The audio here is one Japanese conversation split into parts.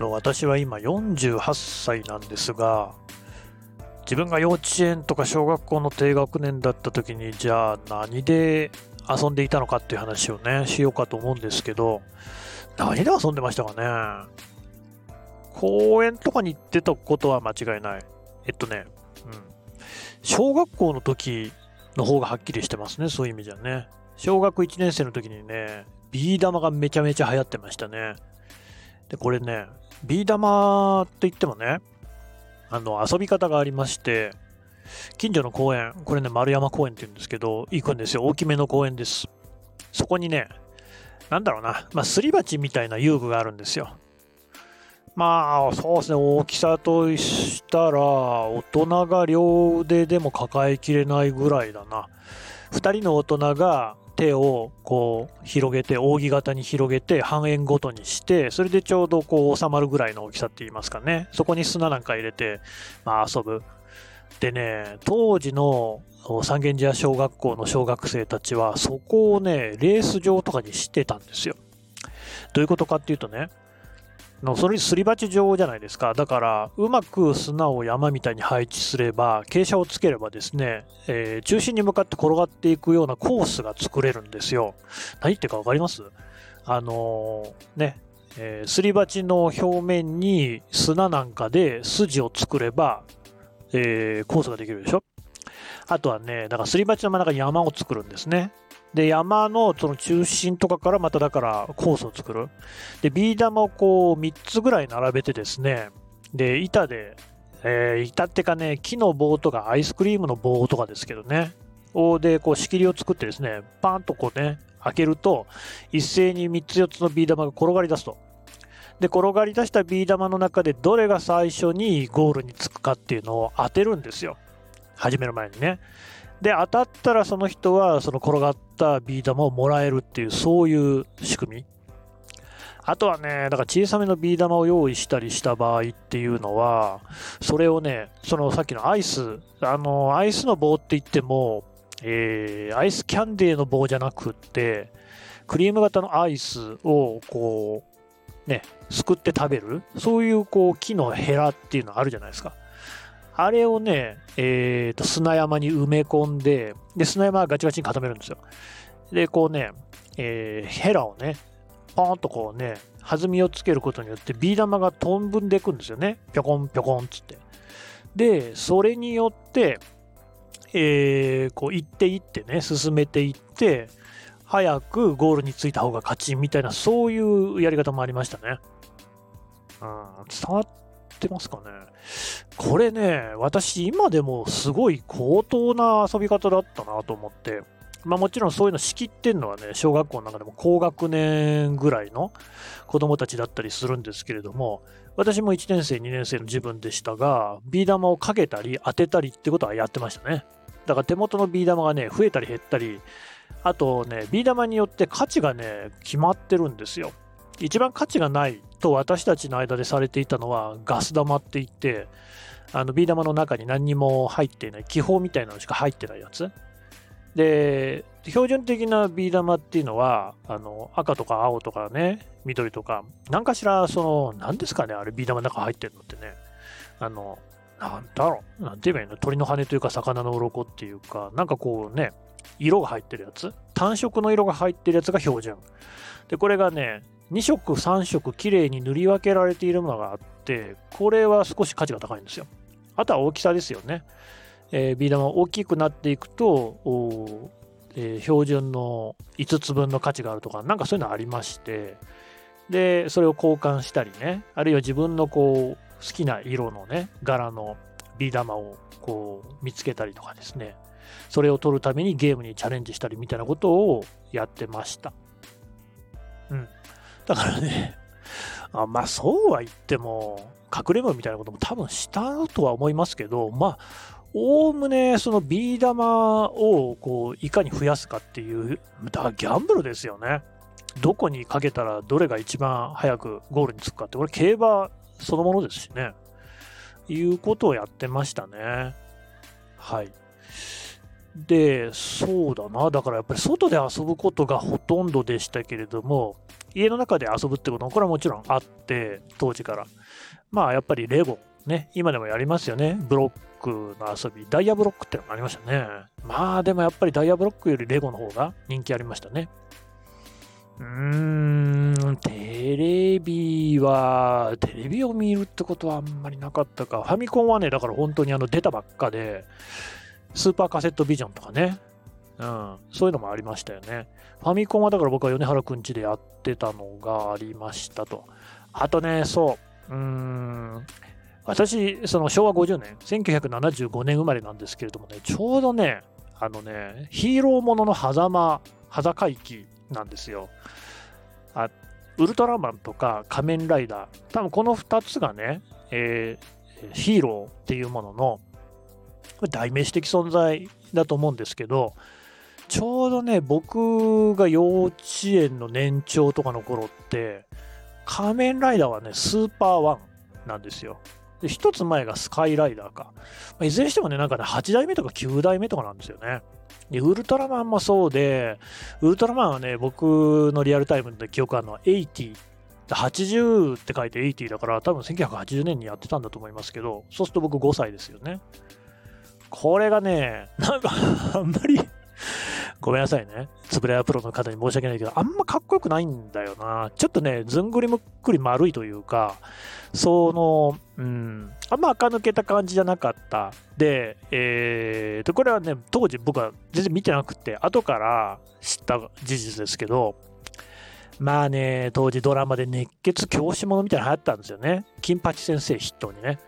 の私は今48歳なんですが自分が幼稚園とか小学校の低学年だった時にじゃあ何で遊んでいたのかっていう話をねしようかと思うんですけど何で遊んでましたかね？公園とかに行ってたことは間違いない。えっとね、うん、小学校の時の方がはっきりしてますねそういう意味じゃね。小学1年生の時にねビー玉がめちゃめちゃ流行ってましたね。でこれねビー玉って言ってもねあの遊び方がありまして近所の公園これね丸山公園って言うんですけど行くんですよ。大きめの公園です。そこにねなんだろうな、まあ、すり鉢みたいな遊具があるんですよ。まあそうですね。大きさとしたら大人が両腕でも抱えきれないぐらいだな。2人の大人が手をこう広げて扇形に広げて半円ごとにしてそれでちょうどこう収まるぐらいの大きさって言いますかね。そこに砂なんか入れて、まあ、遊ぶ。でね当時の三軒茶屋小学校の小学生たちはそこをねレース場とかにしてたんですよどういうことかっていうとねのそれすり鉢状じゃないですか。だから、うまく砂を山みたいに配置すれば、傾斜をつければですね、えー、中心に向かって転がっていくようなコースが作れるんですよ。何言ってるか分かります？あのー、ね、えー、すり鉢の表面に砂なんかで筋を作れば、えー、コースができるでしょ？あとはね、だからすり鉢の真ん中に山を作るんですね。で、山のその中心とかからまただからコースを作る。で、ビー玉をこう3つぐらい並べてですね、で、板で、えー、板ってかね、木の棒とかアイスクリームの棒とかですけどね、をで、こう仕切りを作ってですね、パーンとこうね、開けると、一斉に3つ4つのビー玉が転がり出すと。で、転がり出したビー玉の中でどれが最初にゴールにつくかっていうのを当てるんですよ。始める前にね。で、当たったらその人はその転がったビー玉をもらえるっていう、そういう仕組み。あとはね、だから小さめのビー玉を用意したりした場合っていうのは、それをね、そのさっきのアイス、あの、アイスの棒って言っても、えー、アイスキャンディーの棒じゃなくって、クリーム型のアイスをこう、ね、すくって食べる、そういうこう木のヘラっていうのあるじゃないですか。あれをね、えー、と砂山に埋め込んで、で、砂山はガチガチに固めるんですよ。で、こうね、えー、ヘラをね、ポーンとこうね、弾みをつけることによってビー玉が飛んでいくんですよね。ぴょこんぴょこんつって。で、それによって、えー、こう、行って行ってね、進めていって、早くゴールに着いた方が勝ちみたいな、そういうやり方もありましたね。うん、伝わってますかね？これね、私今でもすごい高等な遊び方だったなと思って、まあもちろんそういうの仕切ってんのはね、小学校の中でも高学年ぐらいの子供たちだったりするんですけれども、私も1年生、2年生の自分でしたが、ビー玉をかけたり当てたりってことはやってましたね。だから手元のビー玉がね、増えたり減ったり、あとね、ビー玉によって価値がね、決まってるんですよ。一番価値がないと私たちの間でされていたのはガス玉って言って、あのビー玉の中に何にも入っていない気泡みたいなのしか入ってないやつ。で標準的なビー玉っていうのはあの赤とか青とかね緑とか何かしらその何ですかねあれビー玉の中入ってるのってね。あのなんだろうなんて言えばいいの？鳥の羽というか魚の鱗っていうかなんかこうね色が入ってるやつ。単色の色が入ってるやつが標準。でこれがね2色3色きれいに塗り分けられているものがあってこれは少し価値が高いんですよあとは大きさですよね。えー、ビー玉大きくなっていくと、えー、標準の5つ分の価値があるとか、なんかそういうのありまして、で、それを交換したりね、あるいは自分のこう、好きな色のね、柄のビー玉をこう見つけたりとかですね、それを取るためにゲームにチャレンジしたりみたいなことをやってました。うん。だからね、あまあそうは言っても、かくれんぼみたいなことも多分したとは思いますけど、まあ、おおむねそのビー玉をこういかに増やすかっていう、だギャンブルですよね。どこにかけたらどれが一番早くゴールにつくかって、これ競馬そのものですしね。いうことをやってましたね。はい。で、そうだな。だからやっぱり外で遊ぶことがほとんどでしたけれども、家の中で遊ぶってことも、これはもちろんあって、当時から。まあやっぱりレゴ、ね、今でもやりますよね。ブロックの遊び、ダイヤブロックってのがありましたね。まあでもやっぱりダイヤブロックよりレゴの方が人気ありましたね。うーん、テレビは、テレビを見るってことはあんまりなかったか。ファミコンはね、だから本当にあの出たばっかで、スーパーカセットビジョンとかね、うん、そういうのもありましたよね。ファミコンはだから僕は米原くんちでやってたのがありましたと。あとね、そう、うーん、私、その昭和50年、1975年生まれなんですけれどもね、ちょうどね、あのね、ヒーローものの狭間、裸回帰なんですよ。あウルトラマンとか仮面ライダー、多分この2つがね、えー、ヒーローっていうものの代名詞的存在だと思うんですけど、ちょうどね、僕が幼稚園の年長とかの頃って、仮面ライダーはね、スーパーワンなんですよ。一つ前がスカイライダーか。まいずれにしてもね、なんかね、8代目とか9代目とかなんですよね。で、ウルトラマンもそうで、ウルトラマンはね、僕のリアルタイムで記憶あるのは80。80って書いて80だから、多分1980年にやってたんだと思いますけど、そうすると僕5歳ですよね。これがね、なんか あんまりごめんなさいね。つぶれやプロの方に申し訳ないけど、あんまかっこよくないんだよな。ちょっとね、ずんぐりむっくり丸いというか、その、うん、あんま垢抜けた感じじゃなかった。で、えーと、これはね、当時僕は全然見てなくて、後から知った事実ですけど、まあね、当時ドラマで熱血教師者みたいなの流行ったんですよね。金八先生筆頭にね。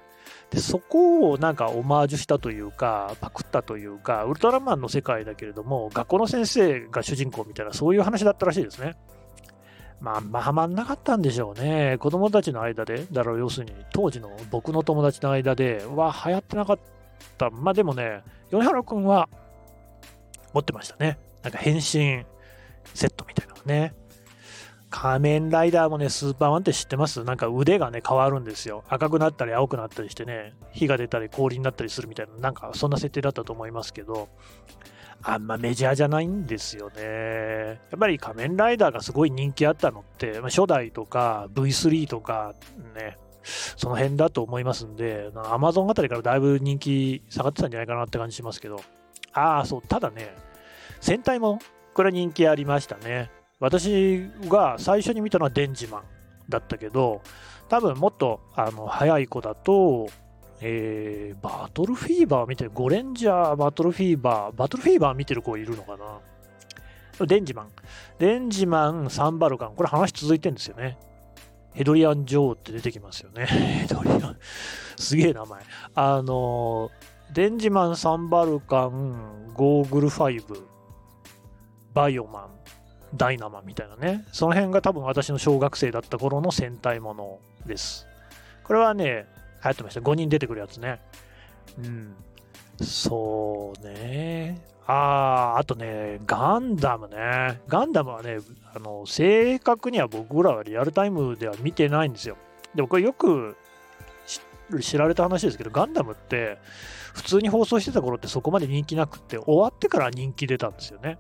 でそこをなんかオマージュしたというか、パクったというか、ウルトラマンの世界だけれども、学校の先生が主人公みたいな、そういう話だったらしいですね。まあ、まあ、はまんなかったんでしょうね。子供たちの間で、だろう、要するに、当時の僕の友達の間では流行ってなかった。まあでもね、米原君は持ってましたね。なんか変身セットみたいなのね。仮面ライダーもね、スーパーマンって知ってます？なんか腕がね、変わるんですよ。赤くなったり青くなったりしてね、火が出たり氷になったりするみたいな、なんかそんな設定だったと思いますけど、あんまメジャーじゃないんですよね。やっぱり仮面ライダーがすごい人気あったのって、まあ、初代とか V3 とかね、その辺だと思いますんで、アマゾンあたりからだいぶ人気下がってたんじゃないかなって感じしますけど、ああ、そう、ただね、戦隊もこれ人気ありましたね。私が最初に見たのはデンジマンだったけど、多分もっとあの早い子だと、えー、バトルフィーバー見てる、ゴレンジャー、バトルフィーバー、バトルフィーバー見てる子いるのかな？デンジマン。デンジマン、サンバルカン。これ話続いてるんですよね。ヘドリアン・ジョーって出てきますよね。ヘドリアン。すげえ名前。あの、デンジマン、サンバルカン、ゴーグル5、バイオマン、ダイナマみたいなね、その辺が多分私の小学生だった頃の戦隊ものです。これはね、流行ってました。5人出てくるやつね。うん。そうね。ああ、あとね、ガンダムね。ガンダムはね、あの、正確には僕らはリアルタイムでは見てないんですよ。でもこれよく知られた話ですけど、ガンダムって普通に放送してた頃ってそこまで人気なくって、終わってから人気出たんですよね。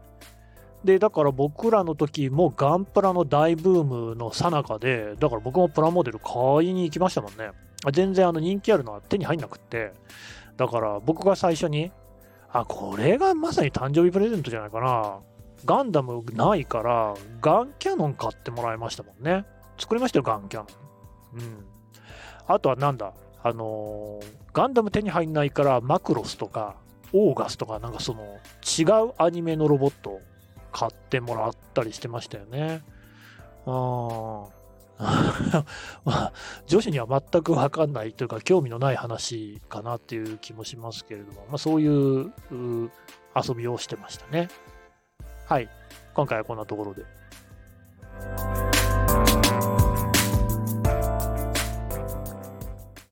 で、だから僕らの時もガンプラの大ブームの最中で、だから僕もプラモデル買いに行きましたもんね。全然あの人気あるのは手に入んなくって、だから僕が最初に、あ、これがまさに誕生日プレゼントじゃないかな。ガンダムないから、ガンキャノン買ってもらいましたもんね。作りましたよ、ガンキャノン。うん。あとはなんだ、あのー、ガンダム手に入んないからマクロスとか、オーガスとか、なんかその違うアニメのロボット買ってもらったりしてましたよね。あ まあ、女子には全く分かんないというか、興味のない話かなっていう気もしますけれども、まあ、そういう遊びをしてましたね。はい。今回はこんなところで。